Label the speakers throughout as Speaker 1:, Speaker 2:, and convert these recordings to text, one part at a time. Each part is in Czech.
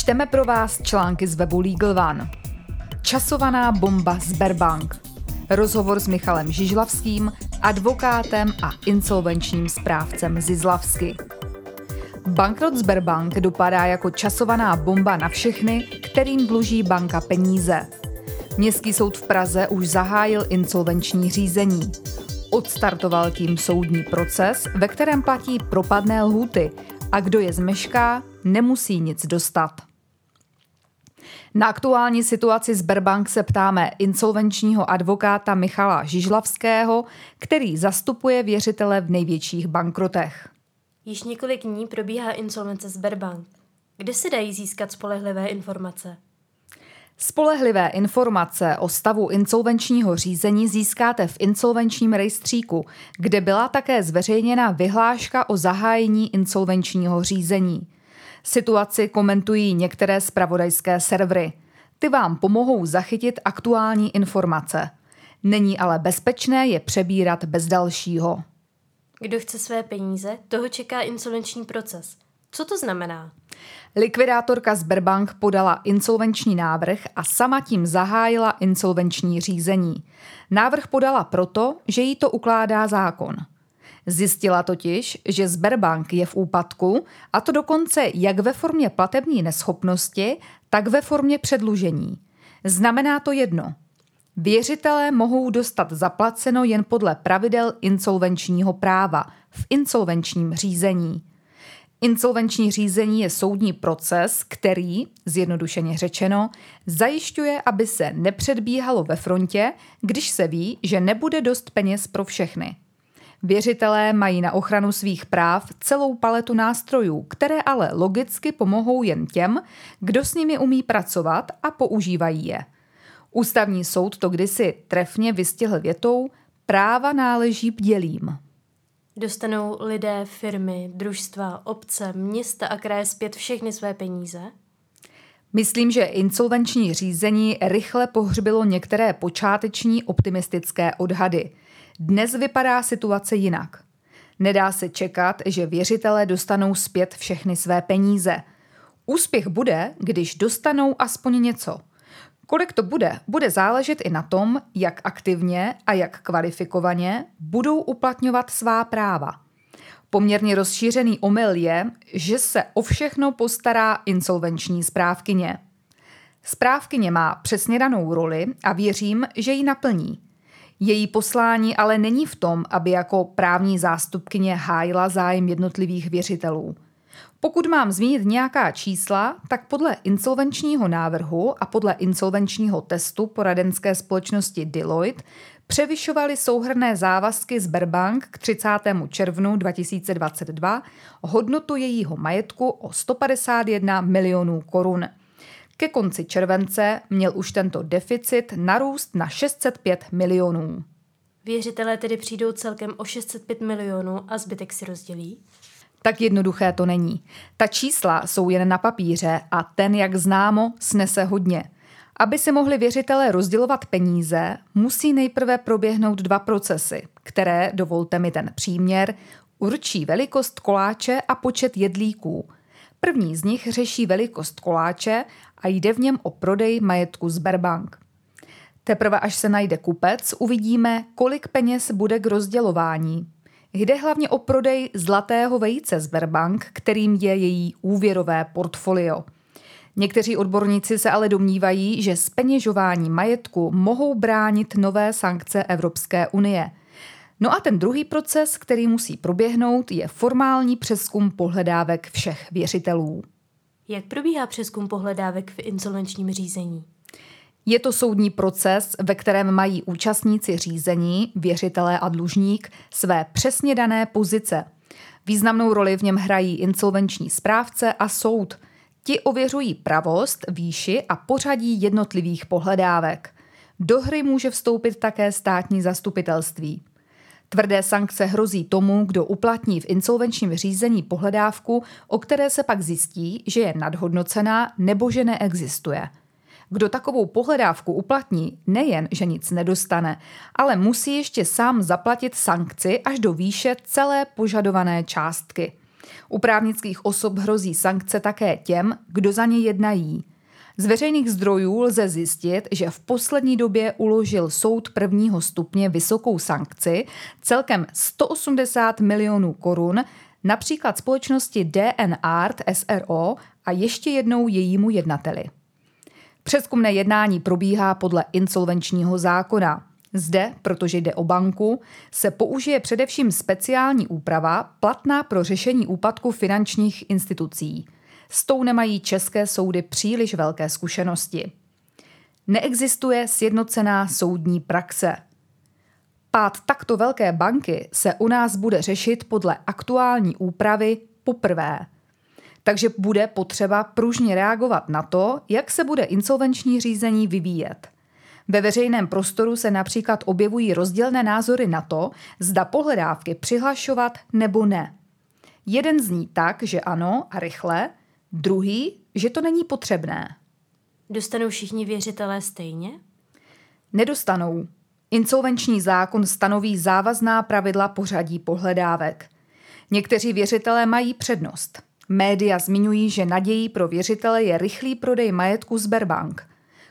Speaker 1: Čteme pro vás články z webu Legal One. Časovaná bomba Sberbank. Rozhovor s Michalem Žižlavským, advokátem a insolvenčním správcem Zizlavsky. Bankrot Sberbank dopadá jako časovaná bomba na všechny, kterým dluží banka peníze. Městský soud v Praze už zahájil insolvenční řízení. Odstartoval tím soudní proces, ve kterém platí propadné lhuty a kdo je zmešká, nemusí nic dostat. Na aktuální situaci Sberbank se ptáme insolvenčního advokáta Michala Žižlavského, který zastupuje věřitele v největších bankrotech.
Speaker 2: Již několik dní probíhá insolvence Sberbank. Kde se dají získat spolehlivé informace?
Speaker 1: Spolehlivé informace o stavu insolvenčního řízení získáte v insolvenčním rejstříku, kde byla také zveřejněna vyhláška o zahájení insolvenčního řízení. Situaci komentují některé spravodajské servery. Ty vám pomohou zachytit aktuální informace. Není ale bezpečné je přebírat bez dalšího.
Speaker 2: Kdo chce své peníze, toho čeká insolvenční proces. Co to znamená?
Speaker 1: Likvidátorka Sberbank podala insolvenční návrh a sama tím zahájila insolvenční řízení. Návrh podala proto, že jí to ukládá zákon. Zjistila totiž, že Sberbank je v úpadku, a to dokonce jak ve formě platební neschopnosti, tak ve formě předlužení. Znamená to jedno. Věřitelé mohou dostat zaplaceno jen podle pravidel insolvenčního práva v insolvenčním řízení. Insolvenční řízení je soudní proces, který, zjednodušeně řečeno, zajišťuje, aby se nepředbíhalo ve frontě, když se ví, že nebude dost peněz pro všechny. Věřitelé mají na ochranu svých práv celou paletu nástrojů, které ale logicky pomohou jen těm, kdo s nimi umí pracovat a používají je. Ústavní soud to kdysi trefně vystihl větou práva náleží bdělým.
Speaker 2: Dostanou lidé, firmy, družstva, obce, města a kraje zpět všechny své peníze?
Speaker 1: Myslím, že insolvenční řízení rychle pohřbilo některé počáteční optimistické odhady. Dnes vypadá situace jinak. Nedá se čekat, že věřitelé dostanou zpět všechny své peníze. Úspěch bude, když dostanou aspoň něco – Kolik to bude, bude záležet i na tom, jak aktivně a jak kvalifikovaně budou uplatňovat svá práva. Poměrně rozšířený omyl je, že se o všechno postará insolvenční správkyně. Správkyně má přesně danou roli a věřím, že ji naplní. Její poslání ale není v tom, aby jako právní zástupkyně hájila zájem jednotlivých věřitelů – pokud mám zmínit nějaká čísla, tak podle insolvenčního návrhu a podle insolvenčního testu poradenské společnosti Deloitte převyšovaly souhrné závazky Sberbank k 30. červnu 2022 hodnotu jejího majetku o 151 milionů korun. Ke konci července měl už tento deficit narůst na 605 milionů.
Speaker 2: Věřitelé tedy přijdou celkem o 605 milionů a zbytek si rozdělí?
Speaker 1: Tak jednoduché to není. Ta čísla jsou jen na papíře a ten, jak známo, snese hodně. Aby si mohli věřitelé rozdělovat peníze, musí nejprve proběhnout dva procesy, které, dovolte mi ten příměr, určí velikost koláče a počet jedlíků. První z nich řeší velikost koláče a jde v něm o prodej majetku Sberbank. Teprve až se najde kupec, uvidíme, kolik peněz bude k rozdělování, Jde hlavně o prodej zlatého vejce Sberbank, kterým je její úvěrové portfolio. Někteří odborníci se ale domnívají, že speněžování majetku mohou bránit nové sankce Evropské unie. No a ten druhý proces, který musí proběhnout, je formální přeskum pohledávek všech věřitelů.
Speaker 2: Jak probíhá přeskum pohledávek v insolvenčním řízení?
Speaker 1: Je to soudní proces, ve kterém mají účastníci řízení, věřitelé a dlužník, své přesně dané pozice. Významnou roli v něm hrají insolvenční správce a soud. Ti ověřují pravost, výši a pořadí jednotlivých pohledávek. Do hry může vstoupit také státní zastupitelství. Tvrdé sankce hrozí tomu, kdo uplatní v insolvenčním řízení pohledávku, o které se pak zjistí, že je nadhodnocená nebo že neexistuje – kdo takovou pohledávku uplatní, nejen, že nic nedostane, ale musí ještě sám zaplatit sankci až do výše celé požadované částky. U právnických osob hrozí sankce také těm, kdo za ně jednají. Z veřejných zdrojů lze zjistit, že v poslední době uložil soud prvního stupně vysokou sankci celkem 180 milionů korun například společnosti DN Art SRO a ještě jednou jejímu jednateli. Přeskumné jednání probíhá podle insolvenčního zákona. Zde, protože jde o banku, se použije především speciální úprava platná pro řešení úpadku finančních institucí. S tou nemají české soudy příliš velké zkušenosti. Neexistuje sjednocená soudní praxe. Pád takto velké banky se u nás bude řešit podle aktuální úpravy poprvé. Takže bude potřeba pružně reagovat na to, jak se bude insolvenční řízení vyvíjet – ve veřejném prostoru se například objevují rozdílné názory na to, zda pohledávky přihlašovat nebo ne. Jeden zní tak, že ano a rychle, druhý, že to není potřebné.
Speaker 2: Dostanou všichni věřitelé stejně?
Speaker 1: Nedostanou. Insolvenční zákon stanoví závazná pravidla pořadí pohledávek. Někteří věřitelé mají přednost. Média zmiňují, že nadějí pro věřitele je rychlý prodej majetku Sberbank.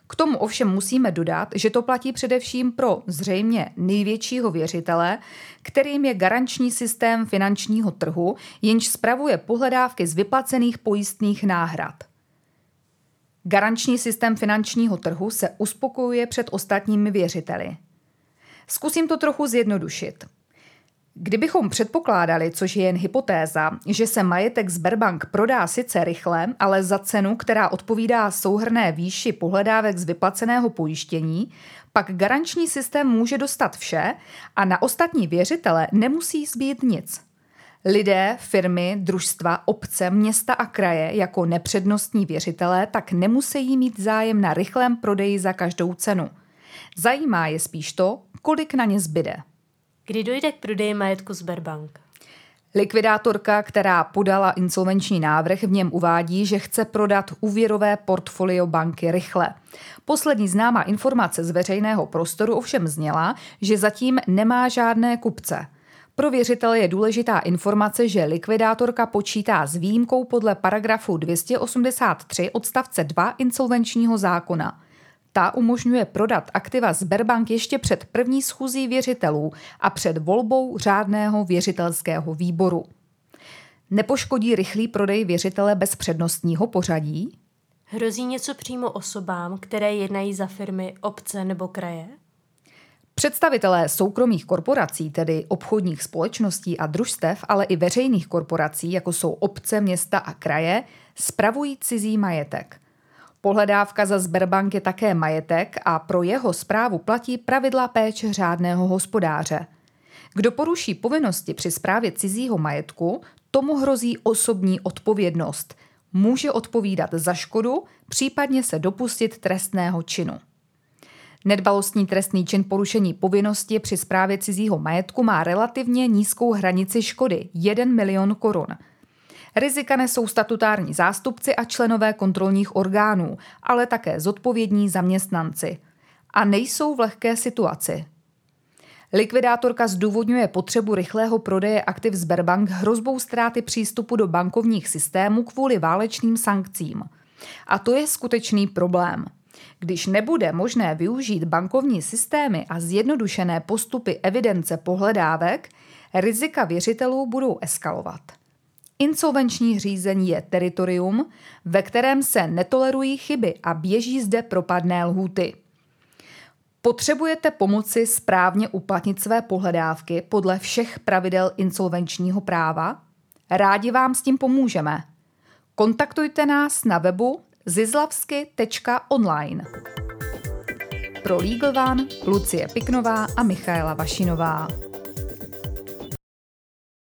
Speaker 1: K tomu ovšem musíme dodat, že to platí především pro zřejmě největšího věřitele, kterým je garanční systém finančního trhu, jenž spravuje pohledávky z vyplacených pojistných náhrad. Garanční systém finančního trhu se uspokojuje před ostatními věřiteli. Zkusím to trochu zjednodušit. Kdybychom předpokládali, což je jen hypotéza, že se majetek Sberbank prodá sice rychle, ale za cenu, která odpovídá souhrné výši pohledávek z vyplaceného pojištění, pak garanční systém může dostat vše a na ostatní věřitele nemusí zbýt nic. Lidé, firmy, družstva, obce, města a kraje jako nepřednostní věřitelé tak nemusí mít zájem na rychlém prodeji za každou cenu. Zajímá je spíš to, kolik na ně zbyde.
Speaker 2: Kdy dojde k prodeji majetku Sberbank?
Speaker 1: Likvidátorka, která podala insolvenční návrh, v něm uvádí, že chce prodat úvěrové portfolio banky rychle. Poslední známá informace z veřejného prostoru ovšem zněla, že zatím nemá žádné kupce. Pro věřitele je důležitá informace, že likvidátorka počítá s výjimkou podle paragrafu 283 odstavce 2 insolvenčního zákona. Ta umožňuje prodat aktiva Sberbank ještě před první schůzí věřitelů a před volbou řádného věřitelského výboru. Nepoškodí rychlý prodej věřitele bez přednostního pořadí?
Speaker 2: Hrozí něco přímo osobám, které jednají za firmy, obce nebo kraje?
Speaker 1: Představitelé soukromých korporací, tedy obchodních společností a družstev, ale i veřejných korporací, jako jsou obce, města a kraje, spravují cizí majetek – Pohledávka za Sberbank je také majetek a pro jeho zprávu platí pravidla péče řádného hospodáře. Kdo poruší povinnosti při správě cizího majetku, tomu hrozí osobní odpovědnost. Může odpovídat za škodu, případně se dopustit trestného činu. Nedbalostní trestný čin porušení povinnosti při správě cizího majetku má relativně nízkou hranici škody 1 milion korun – Rizika nesou statutární zástupci a členové kontrolních orgánů, ale také zodpovědní zaměstnanci. A nejsou v lehké situaci. Likvidátorka zdůvodňuje potřebu rychlého prodeje aktiv Sberbank hrozbou ztráty přístupu do bankovních systémů kvůli válečným sankcím. A to je skutečný problém. Když nebude možné využít bankovní systémy a zjednodušené postupy evidence pohledávek, rizika věřitelů budou eskalovat. Insolvenční řízení je teritorium, ve kterém se netolerují chyby a běží zde propadné lhůty. Potřebujete pomoci správně uplatnit své pohledávky podle všech pravidel insolvenčního práva? Rádi vám s tím pomůžeme. Kontaktujte nás na webu zizlavsky.online. Pro Legal One Lucie Piknová a Michaela Vašinová.